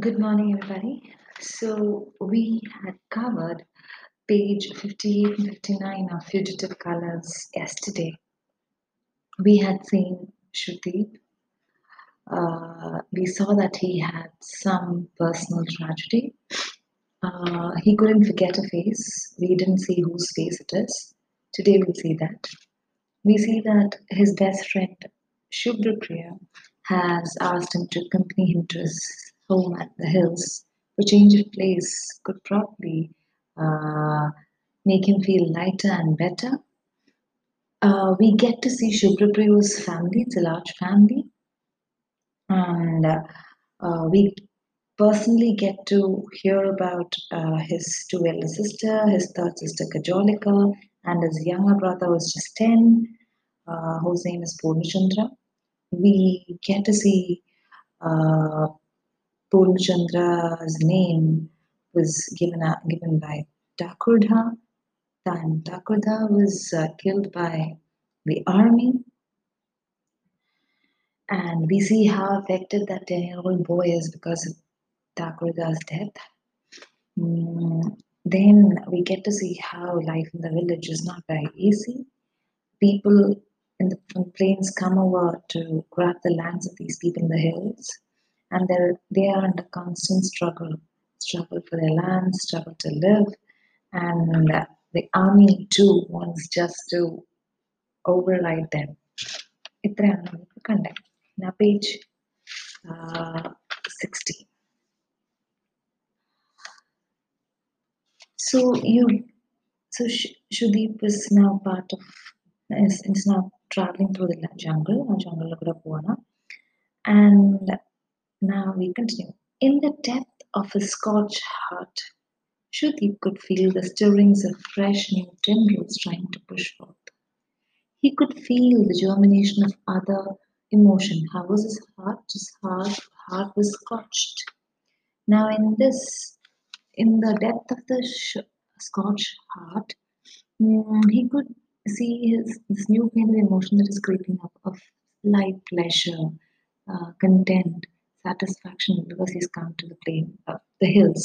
Good morning, everybody. So, we had covered page 58 and 59 of Fugitive Colors yesterday. We had seen Shrudeep. Uh, we saw that he had some personal tragedy. Uh, he couldn't forget a face. We didn't see whose face it is. Today, we'll see that. We see that his best friend, Shubhra has asked him to accompany him to his home at the hills. A change of place could probably uh, make him feel lighter and better. Uh, we get to see Shubhra family, it's a large family, and uh, we personally get to hear about uh, his two elder sister, his third sister Kajolika, and his younger brother was just 10, uh, whose name is Purnachandra. We get to see uh, Purnachandra's name was given uh, given by Takurdha. Then Takurdha was uh, killed by the army. And we see how affected that 10 year old boy is because of Takurdha's death. Mm, then we get to see how life in the village is not very easy. People in the plains come over to grab the lands of these people in the hills, and they're they are under constant struggle, struggle for their land, struggle to live, and uh, the army too wants just to override them. ഇത്രയാണ് നമുക്ക് കണ്ടത് Now page uh, 60. So you, so Sh- Shudeep is now part of, is, is now traveling through the jungle, ആ jungle കൂടെ പോവാണ്. And now we continue. In the depth of his scorched heart, Shudeep could feel the stirrings of fresh new tendrils trying to push forth. He could feel the germination of other emotion. How was his heart? His heart, heart was scorched. Now, in this, in the depth of the sh- scorched heart, mm, he could see his this new kind of emotion that is creeping up of light pleasure, uh, content, satisfaction because he's come to the plain of the hills.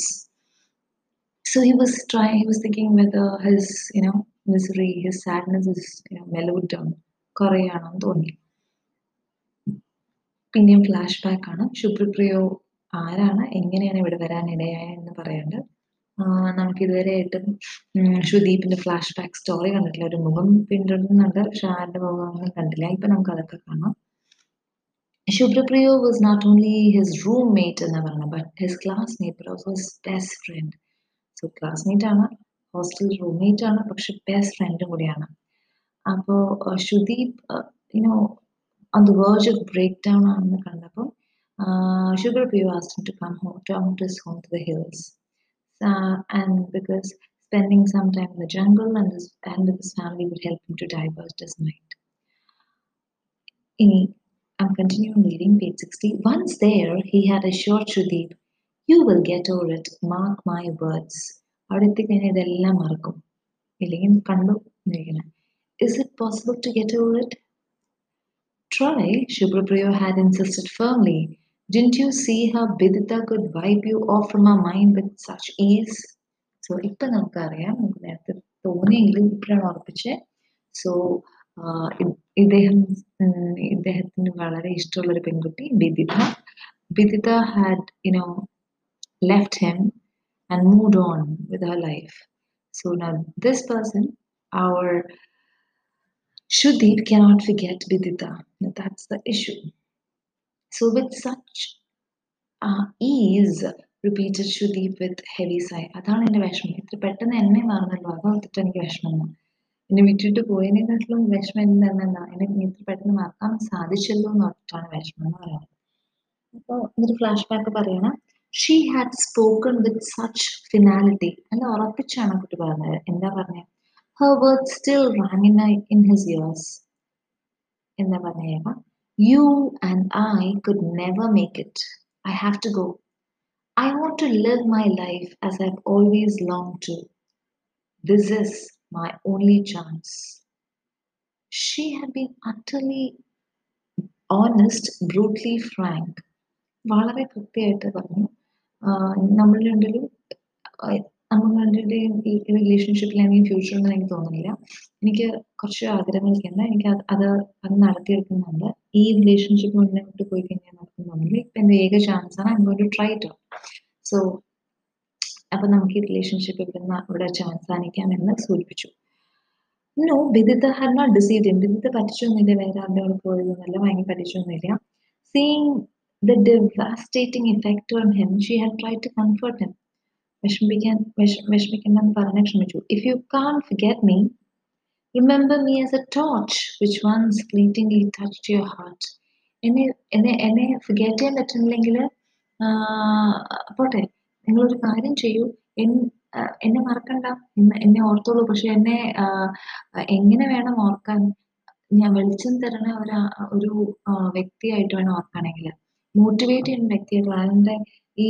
So he was trying. He was thinking whether his you know misery, his sadness is you know mellowed down. കുറയാണെന്ന് തോന്നി പിന്നെയും flash back ആണ് ശുഭ്രപ്രിയോ ആരാണ് എങ്ങനെയാണ് ഇവിടെ വരാൻ ഇടയായെന്ന് പറയാണ്ട് ആഹ് നമുക്ക് ഇതുവരെ ആയിട്ടും ഷുദീപിന്റെ ഫ്ലാഷ് ബാക്ക് സ്റ്റോറി കണ്ടിട്ടില്ല ഒരു മുഖം പിന്തുടരുന്നുണ്ട് പക്ഷെ ആരുടെ മുഖമൊന്നും കണ്ടില്ല ഇപ്പൊ നമുക്ക് അതൊക്കെ കാണാം Shubhrapriyo was not only his roommate എന്ന് പറഞ്ഞത് but his classmate but also his best friend so classmate ആണ് ഹോസ്റ്റൽ റൂംമേറ്റ് ആണ് പക്ഷെ ബെസ്റ്റ് ഫ്രണ്ടും കൂടിയാണ് അപ്പോൾ Sudeep you know on the verge of breakdown ആണെന്ന് കണ്ടപ്പോൾ uh, Shubhrapriyo asked him to come home, to come to his home to the hills. Uh, and because spending some time in the jungle and, his, and with his family would help him to divert his mind. In, I'm continuing reading page 60. Once there, he had assured Shudeep, You will get over it, mark my words. അവിടെ എത്തിക്കഴിഞ്ഞാൽ ഇതെല്ലാം മറക്കും ഇല്ലെങ്കിൽ കണ്ടു എന്നിരിക്കണം Is it possible to get over it? Try, Shubhrapriyo had insisted firmly. Didn't you see how Bidita could wipe you off from her mind with such ease? So, ഇപ്പൊ നമുക്കറിയാം നമുക്ക് നേരത്തെ തോന്നിയെങ്കിലും ഇപ്പോഴാണ് ഉറപ്പിച്ചത് സോ ഇദ്ദേഹം ഇദ്ദേഹത്തിന് വളരെ ഇഷ്ടമുള്ള ഒരു പെൺകുട്ടി Bidita Bidita had you know left him and moved on with her life. So now this person, our Shudeep cannot forget Vidita. Now that's the issue. So with such uh, ease, repeated Shudeep with heavy sigh. അതാണ് എന്റെ വിഷമം ഇത്ര പെട്ടെന്ന് എന്നെ മറന്നല്ലോ അതോർത്തിട്ട് എനിക്ക് വിഷമം എന്നെ വിട്ടിട്ട് പോയതിനെക്കാട്ടിലും വിഷമം എന്താണെന്നാ എന്നെ ഇത്ര പെട്ടെന്ന് മറക്കാൻ സാധിച്ചല്ലോ എന്ന് ഓർത്തിട്ടാണ് വിഷമം എന്ന് പറയുന്നത്. അപ്പോൾ ഇതൊരു ഫ്ലാഷ് ബാക്ക് പറയണം. She had spoken with such finality അല്ല ഉറപ്പിച്ചാണ് കുട്ടി പറഞ്ഞത്. എന്താ പറഞ്ഞത് her word still rang in in his ears എന്താ പറഞ്ഞേക്കാം you and I could never make it I have to go I want to live my life as I always long to this is my only chance. She had been utterly honest brutally frank വളരെ കൃത്യമായിട്ട് പറഞ്ഞു. നമ്മൾ രണ്ടിലും നമ്മൾ രണ്ടിന്റെയും ഈ റിലേഷൻഷിപ്പിൽ അല്ലെങ്കിൽ ഫ്യൂച്ചറൊന്നും എനിക്ക് തോന്നുന്നില്ല. എനിക്ക് കുറച്ച് ആഗ്രഹങ്ങളൊക്കെ ഉണ്ട്. എനിക്ക് അത് അത് നടത്തിയെടുക്കുന്നുണ്ട്. ഈ റിലേഷൻഷിപ്പ് മുന്നോട്ട് പോയി കഴിഞ്ഞാൽ നടക്കുന്നുണ്ടെങ്കിൽ ഇപ്പം എന്റെ ഏക ചാൻസ് ആണ്. I going to try it so അപ്പൊ നമുക്ക് ഈ റിലേഷൻഷിപ്പ് ഇവിടുന്ന് ഇവിടെ വെച്ച് അവസാനിക്കാമെന്ന് സൂചിപ്പിച്ചു. No Bidita her not deceived him Bidita പറ്റിച്ചൊന്നുമില്ല വേറെ ആരുടെ അവിടെ പോയതൊന്നുമല്ല ഭയങ്കര പറ്റിച്ചൊന്നുമില്ല seeing the devastating effect on him she had try to comfort him വിഷമിപ്പിക്കാൻ വിഷ വിഷമിക്കണ്ടെന്ന് പറയാൻ ക്ഷമിച്ചു. If you can get me remember me as a torch which once fleetingly touch your heart എന്നെ എന്നെ എന്നെ ഫിഗറ്റ് ചെയ്യാൻ പറ്റുന്നില്ലെങ്കിൽ പോട്ടെ. നിങ്ങളൊരു കാര്യം ചെയ്യൂ. എന്നെ മറക്കണ്ട. എന്നെ ഓർത്തോളൂ. പക്ഷെ എന്നെ എങ്ങനെ വേണം ഓർക്കാൻ? ഞാൻ വെളിച്ചം തരണ ഒരു ഒരു വ്യക്തിയായിട്ട് വേണം ഓർക്കാണെങ്കിൽ. മോട്ടിവേറ്റ് ചെയ്യുന്ന വ്യക്തിയായിട്ട് അതിന്റെ ഈ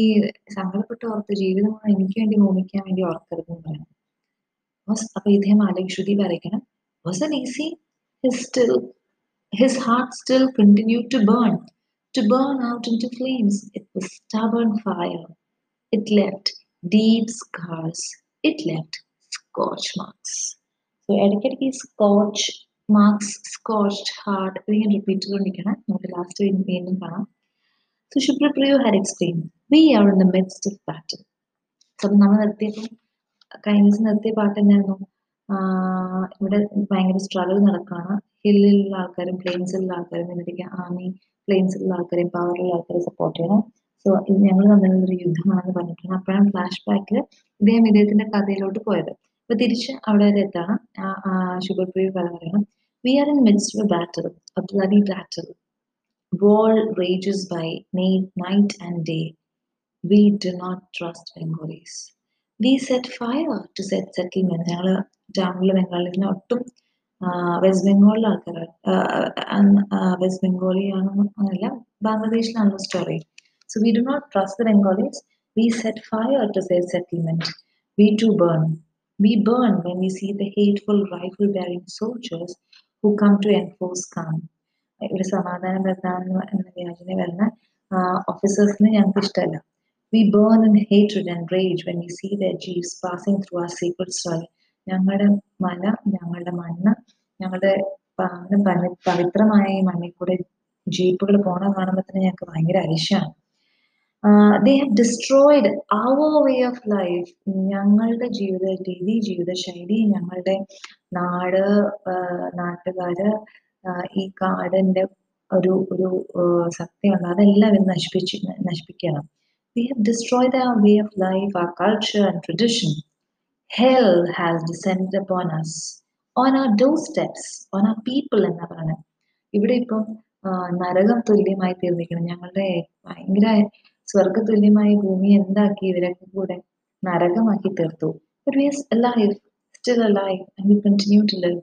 സങ്കടപ്പെട്ട് ഓർത്ത് ജീവിതം എനിക്ക് വേണ്ടി മോമിക്കാൻ വേണ്ടി ഓർക്കരുത് എന്ന് പറയണം അപ്പൊ ഇദ്ദേഹം ആലോചിച്ച് ശ്രുതി പറയിക്കണം. Was an easy his still his heart still continue to burn to burn out into flames it fire fire. It left deep scars. It left scorch marks. So ഇടയ്ക്കിടയ്ക്ക് ഈ സ്കോച്ച് മാർക്സ് സ്കോച്ച്ഡ് ഹാർട്ട് ഇതിങ്ങനെ repeat ചെയ്തുകൊണ്ടിരിക്കണം നമുക്ക് last വീണ്ടും കാണാം. So Shubhrapriyo had explain we are in the midst of battle so നമ്മൾ നിർത്തിയപ്പം കഴിഞ്ഞ ദിവസം നിർത്തിയ പാട്ട് തന്നെയായിരുന്നു. ഇവിടെ ഭയങ്കര സ്ട്രഗിൾ നടക്കുകയാണ്. ഹില്ലിലുള്ള ആൾക്കാരും പ്ലെയിൻസിലുള്ള ആൾക്കാരും എന്നിട്ട് ആർമി പ്ലെയിൻസിലുള്ള ആൾക്കാരെയും പവറുള്ള ആൾക്കാരെ സപ്പോർട്ട് ചെയ്യണം. സോ ഞങ്ങൾ തമ്മിലുള്ളൊരു യുദ്ധമാണെന്ന് പറഞ്ഞിട്ടാണ് അപ്പോഴാണ് ഫ്ലാഷ് ബാക്കിൽ ഇദ്ദേഹം ഇദ്ദേഹത്തിന്റെ കഥയിലോട്ട് പോയത്. അപ്പൊ തിരിച്ച് അവിടെ വരെ എത്താണ്. ശുഭപ്രിയ കഥ പറയണം. We are in midst of battle a bloody rages war rages by night and day. We do not trust we we set fire to set settlement ഞങ്ങൾ ടൗണിലെ ബംഗാളിൽ ഒട്ടും വെസ്റ്റ് ബംഗാളിലെ ആൾക്കാരാണ്. വെസ്റ്റ് ബംഗാളിയാണെന്ന് അങ്ങനെയല്ല ബംഗ്ലാദേശിലാണല്ലോ story so we do not trust the Bengalis. We set fire to their settlement. We too burn. We burn when we see the hateful rifle bearing soldiers who come to enforce calm. ഒരു സമാധാന പ്രധാന എന്ന വ്യാജന വരുന്ന ഓഫീസേഴ്സിന് ഞങ്ങൾക്ക് ഇഷ്ടമല്ല we burn in hated and rage when you see the ജീവ്സ് passing through our sacred soil ഞങ്ങളുടെ മല ഞങ്ങളുടെ മണ്ണ് ഞങ്ങളുടെ പവിത്രമായ ഈ മണ്ണിൽ കൂടെ ജീപ്പുകൾ പോണ കാണുമ്പോൾ തന്നെ ഞങ്ങൾക്ക് ഭയങ്കര അരിശാണ് they have destroyed our way of life ഞങ്ങളുടെ ജീവിത രീതി ജീവിതശൈലി ഞങ്ങളുടെ നാട് നാട്ടുകാര് ഈ കാടിന്റെ ഒരു ഒരു സത്യമുണ്ട് അതെല്ലാം ഇന്ന് നശിപ്പിച്ച് നശിപ്പിക്കണം we have destroyed our way of life ആ culture and tradition has descend upon us on on do steps on our people എന്നാ പറയുന്നത് ഇവിടെ ഇപ്പം നരകം തുല്യമായി തീർന്നിരിക്കണം ഞങ്ങളുടെ ഭയങ്കര സ്വർഗ തുല്യമായ ഭൂമി എന്താക്കി ഇവരൊക്കെ കൂടെ നരകമാക്കി തീർത്തു. We continue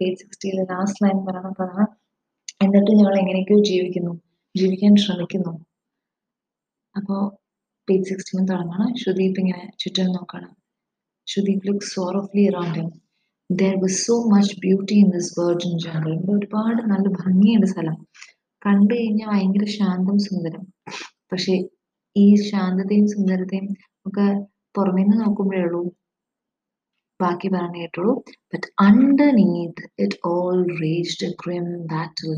പേജ് സിക്സ്റ്റിയിലെ ലാസ്റ്റ് ലൈൻ എന്നിട്ട് ഞങ്ങൾ എങ്ങനെയൊക്കെയോ ജീവിക്കുന്നു. ജീവിക്കാൻ ശ്രമിക്കുന്നു. അപ്പോൾ പേജ് സിക്സ്റ്റീൻ തുടങ്ങണം. ശുദീപ് ഇങ്ങനെ ചുറ്റും നോക്കണം. Sudeep look around him. There was so much beauty in this virgin jungle. ഇവിടെ ഒരുപാട് നല്ല ഭംഗിയുണ്ട് സ്ഥലം. കണ്ടു കഴിഞ്ഞാൽ ഭയങ്കര ശാന്തം സുന്ദരം. പക്ഷെ ഈ ശാന്തതയും സുന്ദരതയും ഒക്കെ പുറമേ നിന്ന് നോക്കുമ്പോഴേ ഉള്ളൂ. ബാക്കി പറഞ്ഞു കേട്ടുള്ളൂ. But underneath it all raged grim battle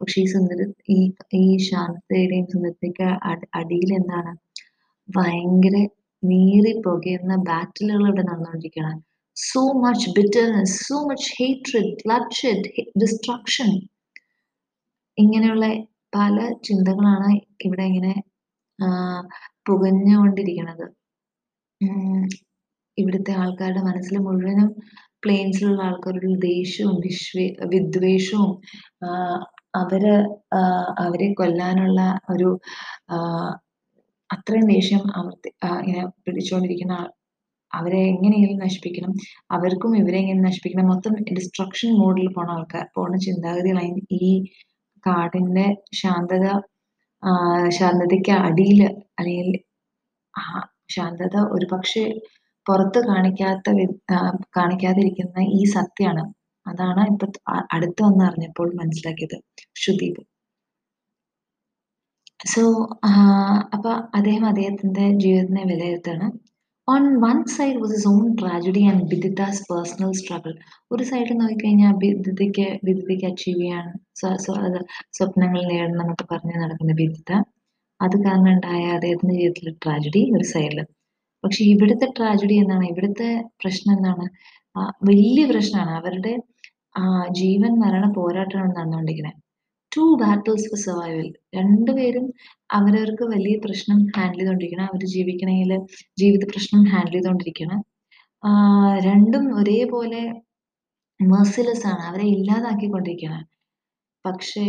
പക്ഷെ ഈ സുന്ദര ഈ ഈ ശാന്തതയുടെയും സുന്ദരത്തേക്ക് അടിയിൽ എന്താണ്? ഭയങ്കര നീറി പുകയുന്ന ബാറ്റിലുകൾ ഇവിടെ നടന്നുകൊണ്ടിരിക്കുകയാണ്. So much bitterness so much hatred bloodshed destruction ഇങ്ങനെയുള്ള പല ചിന്തകളാണ് ഇവിടെ ഇങ്ങനെ പുകഞ്ഞുകൊണ്ടിരിക്കുന്നത് ഇവിടുത്തെ ആൾക്കാരുടെ മനസ്സിൽ മുഴുവനും പ്ലെയിൻസിലുള്ള ആൾക്കാരുടെ ദേഷ്യവും വിശ്വേ വിദ്വേഷവും അവർ അവരെ കൊല്ലാനുള്ള ഒരു അത്രയും ദേഷ്യം അവർ ഇങ്ങനെ പിടിച്ചുകൊണ്ടിരിക്കുന്ന അവരെ എങ്ങനെയെങ്കിലും നശിപ്പിക്കണം അവർക്കും ഇവരെ എങ്ങനെ നശിപ്പിക്കണം മൊത്തം ഡിസ്ട്രക്ഷൻ മോഡിൽ പോണ ആൾക്കാർ പോണ ചിന്താഗതികളായി ഈ കാടിന്റെ ശാന്തത ശാന്തതയ്ക്ക് അടിയിൽ അല്ലെങ്കിൽ ശാന്തത ഒരു പക്ഷേ പുറത്ത് കാണിക്കാത്ത കാണിക്കാതിരിക്കുന്ന ഈ സത്യമാണ്. അതാണ് ഇപ്പൊ അടുത്ത് വന്ന് അറിഞ്ഞപ്പോൾ മനസ്സിലാക്കിയത് ശ്രുദീപ് സോ അപ്പൊ അദ്ദേഹം അദ്ദേഹത്തിന്റെ ജീവിതത്തിനെ വിലയിരുത്താണ് on one side was is on tragedy and Bidita's personal struggle ഒരു സൈഡിൽ നോക്കിക്കഴിഞ്ഞാൽ ബിദിതയ്ക്ക് ബിദിതയ്ക്ക് അച്ചീവ് ചെയ്യാൻ സ്വ- സ്വ- സ്വപ്നങ്ങൾ നേടണം എന്നൊക്കെ പറഞ്ഞ് നടക്കുന്ന ബിദിത അത് കാരണം ഉണ്ടായ അദ്ദേഹത്തിന്റെ ജീവിതത്തിലെ ട്രാജഡി ഒരു സൈഡിൽ പക്ഷെ ഇവിടുത്തെ ട്രാജഡി എന്താണ്? ഇവിടുത്തെ പ്രശ്നം എന്താണ്? വലിയ പ്രശ്നമാണ്. അവരുടെ ജീവൻ മരണ പോരാട്ടമാണ് നടന്നുകൊണ്ടിരിക്കുന്നത് ടു ബാറ്റിൽസ് ഫോർ സർവൈവൽ രണ്ടുപേരും അവരവർക്ക് വലിയ പ്രശ്നം ഹാൻഡിൽ ചെയ്തുകൊണ്ടിരിക്കണം അവർ ജീവിക്കണമെങ്കിൽ ജീവിത പ്രശ്നം ഹാൻഡിൽ ചെയ്തുകൊണ്ടിരിക്കണം രണ്ടും ഒരേപോലെ മെർസിലെസ് ആണ്. അവരെ ഇല്ലാതാക്കിക്കൊണ്ടിരിക്കുകയാണ് പക്ഷേ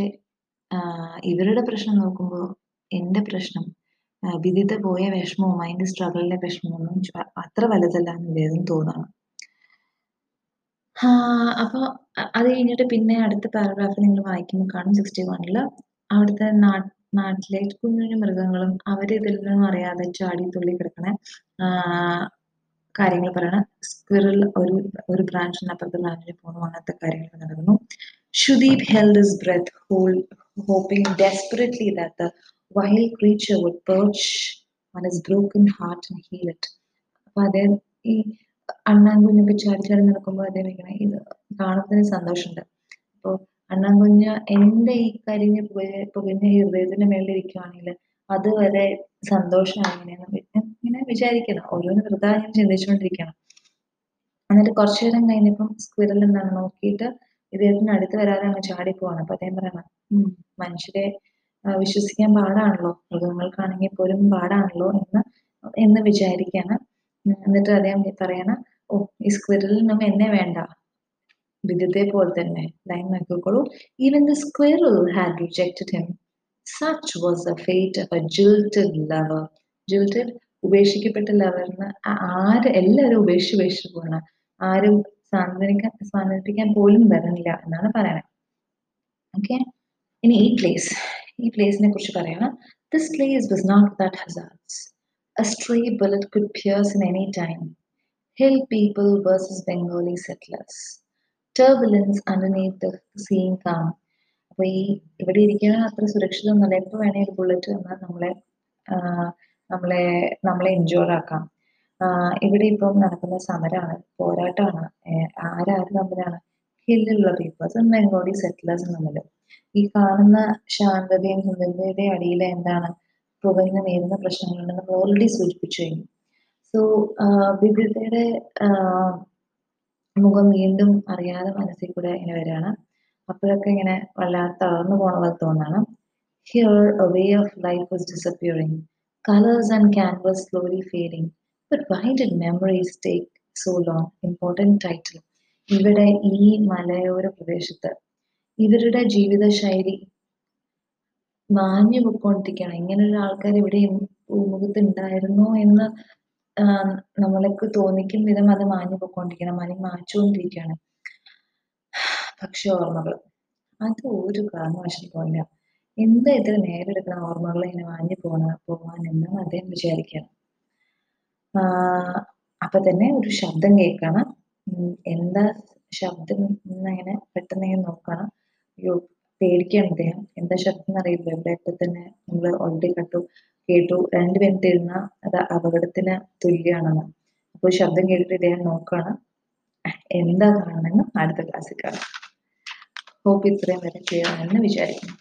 ഇവരുടെ പ്രശ്നം നോക്കുമ്പോൾ എന്റെ പ്രശ്നം ആ, വിദിത പോയ വിഷമവും അതിന്റെ സ്ട്രഗിളിലെ വിഷമമൊന്നും അത്ര വലുതല്ല എന്ന് വേദം തോന്നുകയാണ് അപ്പോൾ അത് കഴിഞ്ഞിട്ട് പിന്നെ അടുത്ത പാരഗ്രാഫ് നിങ്ങൾ വായിക്കുമ്പോൾ കാണും സിക്സ്റ്റി വണ്ണിൽ അവിടുത്തെ നാട്ടിലെ കുഞ്ഞു മൃഗങ്ങളും അവർ ഇതിൽ നിന്നും അറിയാതെ ചാടി തുള്ളി കിടക്കണ. കാര്യങ്ങൾ പറയണ. സ്ക്വിറൽ ഒരു ഒരു ബ്രാഞ്ചിന് അപ്പുറത്തെ ബ്രാഞ്ചിൽ പോകുന്നു അങ്ങനത്തെ കാര്യങ്ങൾ നടക്കുന്നു. ഷുദീപ് held his breath hold, hoping desperately that the wild creature would perch on his broken heart and heal. അപ്പൊ അദ്ദേഹം ഈ അണ്ണാൻ കുഞ്ഞൊക്കെ ചാടി ചാടി നടക്കുമ്പോൾ അദ്ദേഹം ഇത് കാണുന്നതിന് സന്തോഷമുണ്ട്. അപ്പോൾ അണ്ണാൻ കുഞ്ഞ് എന്റെ ഈ കരിഞ്ഞ പുകഞ്ഞ പുകഞ്ഞ ഹൃദയത്തിന്റെ മേളിൽ ഇരിക്കുവാണെങ്കിൽ അതുവരെ സന്തോഷമാണ് ഇങ്ങനെ വിചാരിക്കണം ഓരോന്ന് വെറുതെ ചിന്തിച്ചുകൊണ്ടിരിക്കണം. എന്നിട്ട് കുറച്ചു നേരം കഴിഞ്ഞപ്പം സ്ക്വിറൽ എന്താണ് നോക്കിയിട്ട് ഇദ്ദേഹത്തിന് അടുത്ത് വരാതെ അങ്ങ് ചാടി പോവാണ് അപ്പൊ അദ്ദേഹം പറയണം മനുഷ്യരെ വിശ്വസിക്കാൻ പാടാണല്ലോ. മൃഗങ്ങൾക്കാണെങ്കിൽ പോലും പാടാണല്ലോ എന്ന് എന്ന് വിചാരിക്കാണ് എന്നിട്ട് അദ്ദേഹം പറയണ ഓ ഈ സ്ക്വിറലിനും എന്നെ വേണ്ട. വിദ്യത്തെ പോലെ തന്നെ ലൈൻ നോക്കിക്കോളൂ. Even the squirrel had rejected him such was the fate of a jilted lover jilted ഉപേക്ഷിക്കപ്പെട്ട ലവറിന് ആര് എല്ലാവരും ഉപേക്ഷിച്ച് ഉപേക്ഷിച്ച് പോകണം ആരും സാന്ത്വനിക്കാൻ സാന്ത്വനിപ്പിക്കാൻ പോലും വരണില്ല എന്നാണ് പറയണത് ഓക്കെ ഇനി ഈ പ്ലേസ് ഈ പ്ലേസിനെ കുറിച്ച് പറയണം. This place was not that hazards a stray bullet could pierce in any time. Hill people versus Bengali settlers. Turbulence underneath the seeing calm. അപ്പൊ ഈ ഇവിടെ ഇരിക്കാൻ അത്ര സുരക്ഷിതമൊന്നുമല്ല എപ്പോ വേണേലും ബുള്ളറ്റ് വന്നാൽ നമ്മളെ നമ്മളെ നമ്മളെ ഇൻജോർ ആക്കാം ഇവിടെ ഇപ്പം നടക്കുന്ന സമരമാണ് പോരാട്ടമാണ് ആരാര് തമ്മിലാണ് ഹില്ലുള്ള പീപ്പിൾസും ബംഗോളി സെറ്റിലേഴ്സും തമ്മിൽ ഈ കാണുന്ന ശാന്തതയും സുന്ദരതയുടെ അടിയിൽ എന്താണ് പുകഞ്ഞു നേരുന്ന പ്രശ്നങ്ങളുണ്ടെന്ന് നമ്മൾ ഓൾറെഡി സൂചിപ്പിച്ചു കഴിഞ്ഞു. സോ വിവിധയുടെ മുഖം വീണ്ടും അറിയാതെ മനസ്സിൽ കൂടെ ഇങ്ങനെ വരികയാണ്. അപ്പോഴൊക്കെ ഇങ്ങനെ വല്ലാതെ തളർന്നു പോലെ തോന്നാണ്. Here a way of life was disappearing colours and canvas slowly fading but memories take so long important title ഇവിടെ ഈ മലയോര പ്രദേശത്ത് ഇവരുടെ ജീവിതശൈലി മാഞ്ഞു പൊക്കോണ്ടിരിക്കുകയാണ് ഇങ്ങനെ ഒരു ആൾക്കാർ ഇവിടെ ഭൂമുഖത്ത് ഉണ്ടായിരുന്നു എന്ന് നമ്മൾക്ക് തോന്നിക്കും വിധം അത് മാഞ്ഞു പൊക്കോണ്ടിരിക്കണം മണി മാച്ചുകൊണ്ടിരിക്കുകയാണ്. പക്ഷെ ഓർമ്മകൾ അത് ഒരു കാരണവശാലും എന്താ ഇതിൽ നേരെടുക്കുന്ന ഓർമ്മകൾ ഇങ്ങനെ മാഞ്ഞു പോണ പോവാൻ എന്ന് അദ്ദേഹം വിചാരിക്കണം അപ്പൊ തന്നെ ഒരു ശബ്ദം കേൾക്കണം. എന്താ ശബ്ദം എന്നങ്ങനെ പെട്ടെന്ന് നോക്കണം. അയ്യോ പേടിക്കാണ് അദ്ദേഹം എന്താ ശബ്ദം എന്നറിയില്ല ഇവിടെ ഇപ്പൊ തന്നെ നമ്മൾ ഓൾറെഡി കണ്ടു. കേട്ടു. രണ്ട് മിനിറ്റ് ഇരുന്ന അത് അപകടത്തിന് തുല്യമാണെന്ന്. അപ്പോൾ ശബ്ദം കേട്ടിട്ട് ഇദ്ദേഹം നോക്കുകയാണ് എന്താ കാണണമെന്ന് അടുത്ത ക്ലാസ്സിൽ കാണാം. ഹോപ്പ് ഇത്രയും വരെ ക്ലിയർ ആണെന്ന് വിചാരിക്കുന്നു.